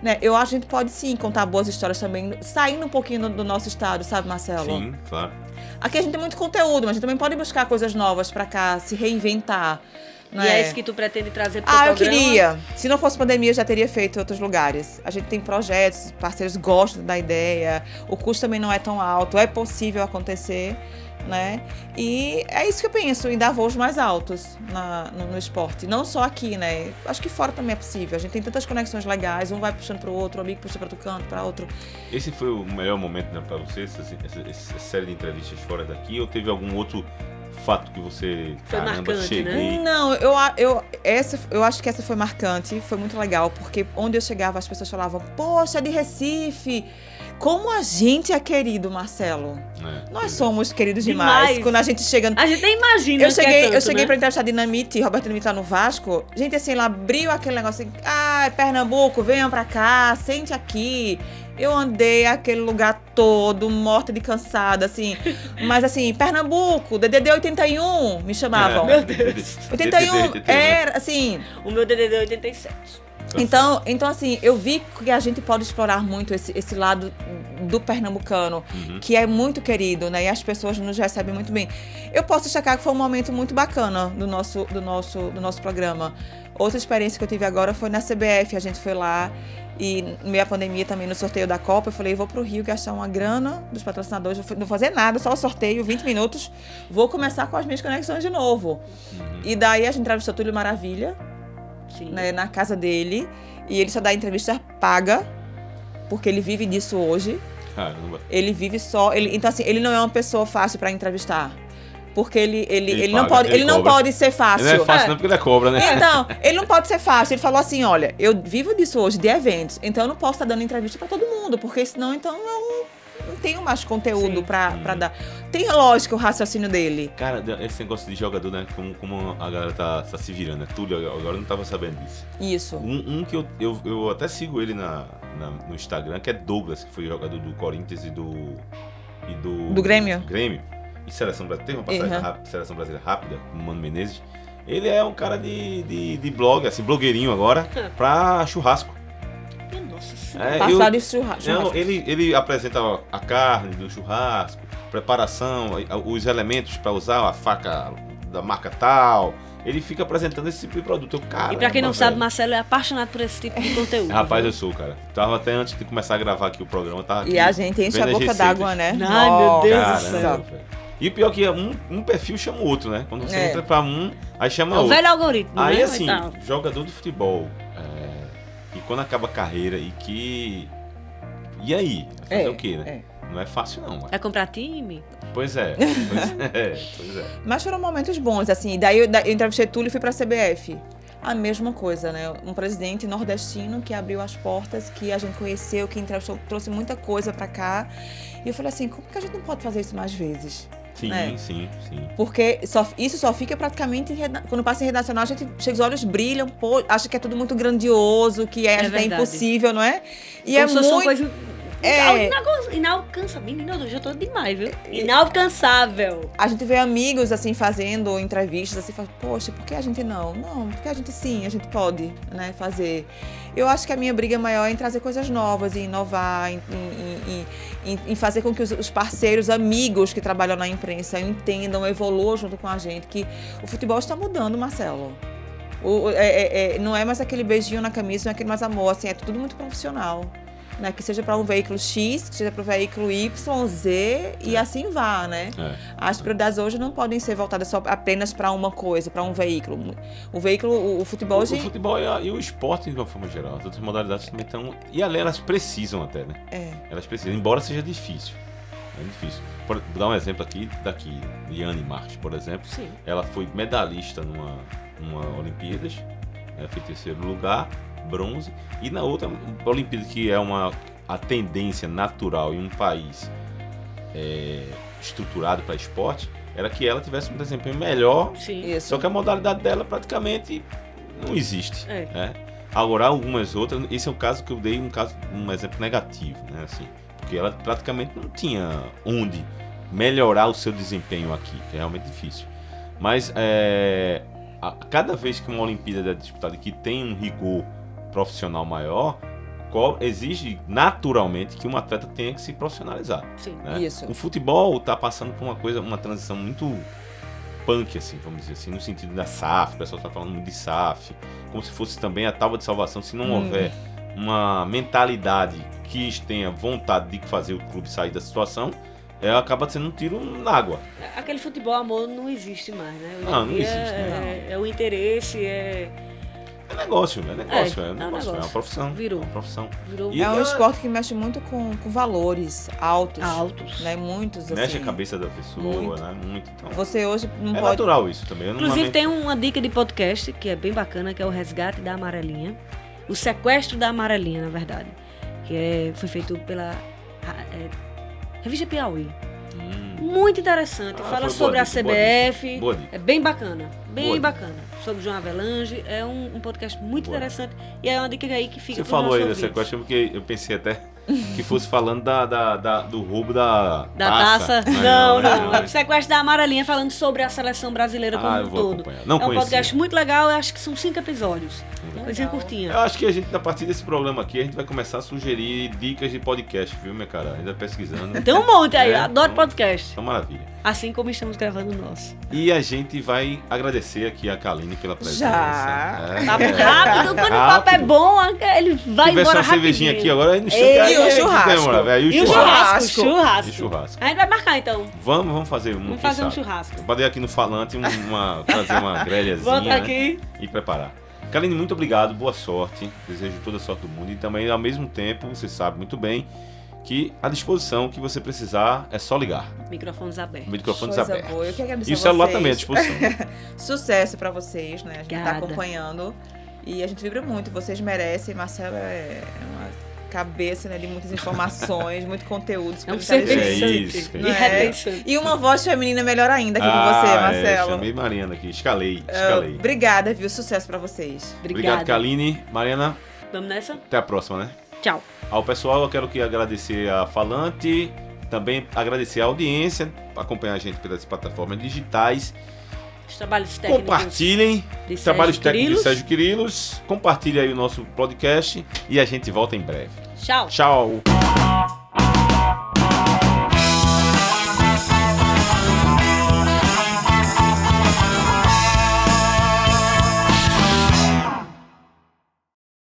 [SPEAKER 3] Né? Eu acho que a gente pode sim contar boas histórias também, saindo um pouquinho do, nosso estado, sabe, Marcelo?
[SPEAKER 1] Sim, claro.
[SPEAKER 3] Aqui a gente tem muito conteúdo, mas a gente também pode buscar coisas novas pra cá, se reinventar.
[SPEAKER 2] E
[SPEAKER 3] né?
[SPEAKER 2] é isso que tu pretende trazer pro
[SPEAKER 3] Ah, eu
[SPEAKER 2] programa?
[SPEAKER 3] queria. Se não fosse pandemia, eu já teria feito em outros lugares. A gente tem projetos, parceiros gostam da ideia, o custo também não é tão alto, é possível acontecer, né? E é isso que eu penso, em dar voos mais altos na- no, no esporte. Não só aqui, né? Acho que fora também é possível. A gente tem tantas conexões legais, um vai puxando pro outro, o amigo puxa para outro canto, para outro.
[SPEAKER 1] Esse foi o melhor momento né, para você, essa, essa- essa série de entrevistas fora daqui, ou teve algum outro fato que você,
[SPEAKER 2] Foi
[SPEAKER 1] caramba,
[SPEAKER 2] marcante,
[SPEAKER 1] cheguei...
[SPEAKER 3] Não, eu, eu, essa, eu acho que essa foi marcante, foi muito legal, porque onde eu chegava as pessoas falavam, poxa, é de Recife. Como a gente é querido, Marcelo.
[SPEAKER 1] né?
[SPEAKER 3] Nós
[SPEAKER 1] é.
[SPEAKER 3] somos queridos demais.
[SPEAKER 2] Demais.
[SPEAKER 3] Quando a gente chega.
[SPEAKER 2] A gente nem imagina
[SPEAKER 3] Eu
[SPEAKER 2] que é
[SPEAKER 3] cheguei,
[SPEAKER 2] tanto,
[SPEAKER 3] eu cheguei
[SPEAKER 2] né?
[SPEAKER 3] pra entrevistar Dinamite, Roberto Dinamite lá no Vasco. Gente, assim, ela abriu aquele negócio assim, ah, Pernambuco, venham pra cá, sente aqui. Eu andei aquele lugar todo, morta de cansada, assim. [LAUGHS] Mas assim, Pernambuco, DDD 81, me chamavam.
[SPEAKER 1] É.
[SPEAKER 2] Meu Deus.
[SPEAKER 3] 81
[SPEAKER 1] né?
[SPEAKER 3] era, assim.
[SPEAKER 2] O meu DDD é 87.
[SPEAKER 3] Então, então, assim, eu vi que a gente pode explorar muito esse, esse lado do pernambucano,
[SPEAKER 1] Uhum.
[SPEAKER 3] que é muito querido, né? E as pessoas nos recebem muito bem. Eu posso destacar que foi um momento muito bacana do nosso, do nosso, do nosso programa. Outra experiência que eu tive agora foi na CBF. A gente foi lá e, no meio da pandemia, também no sorteio da Copa, eu falei, vou pro Rio gastar uma grana dos patrocinadores, não vou fazer nada, só o sorteio, 20 minutos. Vou começar com as minhas conexões de novo.
[SPEAKER 1] Uhum.
[SPEAKER 3] E daí a gente entrevistou Túlio Maravilha. Né, na casa dele. E ele só dá entrevista paga, porque ele vive disso hoje.
[SPEAKER 1] Caramba.
[SPEAKER 3] Ele vive só. Ele, então, assim, ele não é uma pessoa fácil para entrevistar. Porque ele, ele,
[SPEAKER 1] Ele
[SPEAKER 3] ele, não
[SPEAKER 1] paga,
[SPEAKER 3] pode,
[SPEAKER 1] ele
[SPEAKER 3] ele não
[SPEAKER 1] cobra.
[SPEAKER 3] pode ser fácil.
[SPEAKER 1] Não é fácil não, porque ele é cobra, né?
[SPEAKER 3] Então, [LAUGHS] ele não pode ser fácil. Ele falou assim: olha, eu vivo disso hoje, de eventos. Então eu não posso estar dando entrevista para todo mundo, porque senão então eu não, não tenho mais conteúdo pra,
[SPEAKER 1] Uhum.
[SPEAKER 3] dar. Tem lógica o raciocínio dele.
[SPEAKER 1] Cara, esse negócio de jogador, né? Como, como a galera tá, tá se virando, né? Túlio, agora eu não tava sabendo disso.
[SPEAKER 3] Isso.
[SPEAKER 1] Um, um que eu, eu, eu até sigo ele na, na- no Instagram, que é Douglas, que foi jogador do Corinthians e do. E do,
[SPEAKER 3] Do Grêmio?
[SPEAKER 1] Grêmio. E seleção brasileira. Teve uma passagem
[SPEAKER 3] Uhum.
[SPEAKER 1] rápida, seleção brasileira rápida, com o Mano Menezes. Ele é um cara de, de, de blog, assim, blogueirinho agora, pra churrasco. É,
[SPEAKER 3] Passar
[SPEAKER 1] eu-
[SPEAKER 3] de churra-
[SPEAKER 1] Não,
[SPEAKER 3] churrasco.
[SPEAKER 1] ele, ele apresenta a carne do churrasco, preparação, os elementos para usar a faca da marca tal. Ele fica apresentando esse tipo de produto. Eu,
[SPEAKER 2] E pra quem não sabe,
[SPEAKER 1] velho.
[SPEAKER 2] Marcelo é apaixonado por esse tipo de conteúdo. [LAUGHS]
[SPEAKER 1] Rapaz,
[SPEAKER 2] viu?
[SPEAKER 1] eu sou, cara. Tava até antes de começar a gravar aqui o programa, tava aqui
[SPEAKER 3] E a gente enche a boca d'água, né?
[SPEAKER 2] Ai, meu Deus do céu.
[SPEAKER 1] Velho. E o pior que é um, um perfil chama o outro, né? Quando você
[SPEAKER 3] É.
[SPEAKER 1] entra pra um, aí chama
[SPEAKER 2] É o
[SPEAKER 1] outro.
[SPEAKER 2] velho algoritmo,
[SPEAKER 1] Aí
[SPEAKER 2] né?
[SPEAKER 1] assim, jogador de futebol. É, e quando acaba a carreira e que. E aí? Vai Fazer
[SPEAKER 3] É,
[SPEAKER 1] o quê, né?
[SPEAKER 3] é.
[SPEAKER 1] Não é fácil, não.
[SPEAKER 2] Vai comprar time?
[SPEAKER 1] Pois é. Pois [LAUGHS] é. Pois é.
[SPEAKER 3] Mas foram momentos bons, assim. Daí eu, daí eu entrevistei Túlio e fui pra CBF. A mesma coisa, né? Um presidente nordestino que abriu as portas, que a gente conheceu, que entrevistou, trouxe muita coisa pra cá. E eu falei assim, como que a gente não pode fazer isso mais vezes?
[SPEAKER 1] Sim,
[SPEAKER 3] É.
[SPEAKER 1] sim, sim.
[SPEAKER 3] Porque só- isso só fica praticamente. Quando passa em redacional, a gente chega, os olhos brilham, pô, acha que é tudo muito grandioso, que é,
[SPEAKER 2] É
[SPEAKER 3] é impossível, não é? E
[SPEAKER 2] Como
[SPEAKER 3] é muito.
[SPEAKER 2] coisa
[SPEAKER 3] É.
[SPEAKER 2] inalcançável. Menina, eu já tô demais, viu? Inalcançável.
[SPEAKER 3] A gente vê amigos assim fazendo entrevistas assim, fala, poxa, por que a gente não? Não, porque a gente sim, a gente pode, né, fazer. Eu acho que a minha briga maior é em trazer coisas novas, em inovar, em, em- em- em- fazer com que os, os parceiros, amigos que trabalham na imprensa entendam, evoluam junto com a gente, que o futebol está mudando, Marcelo. O- o- é- é- é- não é mais aquele beijinho na camisa, não é aquele mais amor, assim, é tudo muito profissional. Né? Que seja para um veículo X, que seja para o veículo Y, Z e
[SPEAKER 1] É.
[SPEAKER 3] assim vá, né?
[SPEAKER 1] É.
[SPEAKER 3] As prioridades hoje não podem ser voltadas só apenas para uma coisa, para um veículo. O veículo, o, o futebol
[SPEAKER 1] O,
[SPEAKER 3] hoje
[SPEAKER 1] o futebol e, a- e o esporte, de uma forma geral, as outras modalidades também estão. E ali elas precisam até, né?
[SPEAKER 3] é.
[SPEAKER 1] Elas precisam, embora seja difícil. É difícil. Por, vou dar um exemplo aqui daqui. Liane Marques, por exemplo.
[SPEAKER 2] Sim.
[SPEAKER 1] Ela foi medalhista numa, numa Olimpíadas, né, foi terceiro lugar, bronze. E na outra Olimpíada, que é uma a tendência natural em um país é, estruturado para esporte, era que ela tivesse um desempenho melhor.
[SPEAKER 2] Sim.
[SPEAKER 1] Só que a modalidade dela praticamente não existe.
[SPEAKER 2] É.
[SPEAKER 1] né? Agora, algumas outras, esse é um caso que eu dei um caso, um exemplo negativo, né? Assim, porque ela praticamente não tinha onde melhorar o seu desempenho aqui, que é realmente difícil. Mas é, a- cada vez que uma Olimpíada é disputada que tem um rigor profissional maior, exige naturalmente que um atleta tenha que se profissionalizar.
[SPEAKER 2] Sim.
[SPEAKER 1] né?
[SPEAKER 3] Isso.
[SPEAKER 1] O futebol tá passando por uma coisa, uma transição muito punk, assim, vamos dizer assim, no sentido da SAF, o pessoal tá falando muito de SAF, como se fosse também a tábua de salvação, se não
[SPEAKER 3] Hum.
[SPEAKER 1] houver uma mentalidade que tenha vontade de fazer o clube sair da situação, é, acaba sendo um tiro na água.
[SPEAKER 2] Aquele futebol amor não existe mais, né? Hoje
[SPEAKER 1] Não, não
[SPEAKER 2] dia
[SPEAKER 1] existe,
[SPEAKER 2] É, é o interesse, é.
[SPEAKER 1] É negócio, é negócio,
[SPEAKER 2] É,
[SPEAKER 1] é,
[SPEAKER 2] é um
[SPEAKER 1] negócio, é uma
[SPEAKER 2] negócio.
[SPEAKER 1] profissão.
[SPEAKER 2] Virou.
[SPEAKER 1] É uma profissão.
[SPEAKER 2] Virou
[SPEAKER 1] E
[SPEAKER 3] É um
[SPEAKER 1] eu-
[SPEAKER 3] esporte que mexe muito com, com valores altos.
[SPEAKER 2] altos.
[SPEAKER 3] Né? Muitos, assim.
[SPEAKER 1] Mexe a cabeça da pessoa,
[SPEAKER 3] muito.
[SPEAKER 1] né? Muito. Então,
[SPEAKER 3] Você hoje não
[SPEAKER 1] é
[SPEAKER 3] pode.
[SPEAKER 1] natural isso também.
[SPEAKER 2] Inclusive tem uma dica de podcast que é bem bacana, que é o Resgate da Amarelinha. O Sequestro da Amarelinha, na verdade. Que é, foi feito pela é, Revista Piauí.
[SPEAKER 1] Hum,
[SPEAKER 2] Muito interessante.
[SPEAKER 1] Ah,
[SPEAKER 2] Fala sobre
[SPEAKER 1] boa
[SPEAKER 2] a
[SPEAKER 1] dica, boa
[SPEAKER 2] CBF.
[SPEAKER 1] boa dica.
[SPEAKER 2] É bem bacana. Bem
[SPEAKER 1] Boa
[SPEAKER 2] bacana. Sobre João Avelange. É um, um podcast muito
[SPEAKER 1] Boa.
[SPEAKER 2] interessante. E é uma dica aí que fica
[SPEAKER 1] Você falou aí
[SPEAKER 2] ouvintes.
[SPEAKER 1] questão porque eu pensei até que fosse falando da, da- da- do roubo da,
[SPEAKER 2] Da taça?
[SPEAKER 1] Mas
[SPEAKER 2] Não, não. É o Sequestro da Amarelinha falando sobre a seleção brasileira como
[SPEAKER 1] Ah,
[SPEAKER 2] um
[SPEAKER 1] eu vou
[SPEAKER 2] todo.
[SPEAKER 1] acompanhar. Não
[SPEAKER 2] é um
[SPEAKER 1] conhecia.
[SPEAKER 2] podcast muito legal, eu acho que são cinco episódios.
[SPEAKER 3] Legal.
[SPEAKER 2] Coisinha curtinha.
[SPEAKER 1] Eu acho que a gente, a partir desse programa aqui, a gente vai começar a sugerir dicas de podcast, viu, minha cara? Ainda pesquisando.
[SPEAKER 2] Tem um monte aí,
[SPEAKER 1] É,
[SPEAKER 2] adoro
[SPEAKER 1] então-
[SPEAKER 2] podcast.
[SPEAKER 1] Então, maravilha.
[SPEAKER 2] Assim como estamos gravando o nosso.
[SPEAKER 1] E a gente vai agradecer aqui a Kaline pela presença.
[SPEAKER 3] Já.
[SPEAKER 1] É.
[SPEAKER 2] Tá rápido, quando o papo é
[SPEAKER 1] Rápido.
[SPEAKER 2] bom, ele vai
[SPEAKER 1] Se tivesse
[SPEAKER 2] embora
[SPEAKER 1] uma cervejinha
[SPEAKER 2] rapidinho.
[SPEAKER 1] aqui agora, no
[SPEAKER 2] Ei,
[SPEAKER 1] aí
[SPEAKER 3] e o churrasco?
[SPEAKER 1] demora.
[SPEAKER 2] E o churrasco,
[SPEAKER 3] churrasco.
[SPEAKER 2] churrasco.
[SPEAKER 1] E churrasco.
[SPEAKER 2] A gente vai marcar então.
[SPEAKER 1] Vamos, vamos fazer um.
[SPEAKER 2] Vamos fazer um churrasco.
[SPEAKER 1] Bater aqui no falante, um- uma, trazer uma [LAUGHS] grelhazinha.
[SPEAKER 2] Volta
[SPEAKER 1] né?
[SPEAKER 2] aqui.
[SPEAKER 1] e preparar. Kaline, muito obrigado, boa sorte. Desejo toda a sorte do mundo. E também, ao mesmo tempo, você sabe muito bem que a disposição que você precisar é só ligar.
[SPEAKER 2] Microfones abertos.
[SPEAKER 1] Microfones
[SPEAKER 3] Coisa
[SPEAKER 1] abertos.
[SPEAKER 3] boa. Eu que agradeço
[SPEAKER 1] E o celular
[SPEAKER 3] vocês.
[SPEAKER 1] também à disposição. [LAUGHS]
[SPEAKER 3] Sucesso pra vocês, né? A gente tá
[SPEAKER 2] Obrigada.
[SPEAKER 3] acompanhando. E a gente vibra muito. Vocês merecem. Marcelo é uma cabeça né, de muitas informações, muito conteúdo.
[SPEAKER 2] É um ser.
[SPEAKER 1] É.
[SPEAKER 2] E
[SPEAKER 3] Não é?
[SPEAKER 2] repensante.
[SPEAKER 3] E uma voz feminina melhor ainda aqui
[SPEAKER 1] ah,
[SPEAKER 3] com você,
[SPEAKER 1] É,
[SPEAKER 3] Marcelo.
[SPEAKER 1] chamei Mariana aqui, escalei,
[SPEAKER 3] Ah,
[SPEAKER 1] escalei.
[SPEAKER 3] obrigada, viu? Sucesso pra vocês.
[SPEAKER 1] Obrigado,
[SPEAKER 2] Obrigada.
[SPEAKER 1] Kaline. Mariana,
[SPEAKER 2] Vamos nessa?
[SPEAKER 1] até a próxima, né?
[SPEAKER 2] Tchau.
[SPEAKER 1] Ao pessoal, eu quero que agradecer a Falante, também agradecer a audiência, acompanhar a gente pelas plataformas digitais.
[SPEAKER 2] Os trabalhos técnicos
[SPEAKER 1] Compartilhem
[SPEAKER 2] de
[SPEAKER 1] trabalhos
[SPEAKER 2] Sérgio
[SPEAKER 1] técnicos de. Sérgio Quirilos. Compartilhe aí o nosso podcast e a gente volta em breve.
[SPEAKER 2] Tchau.
[SPEAKER 1] Tchau!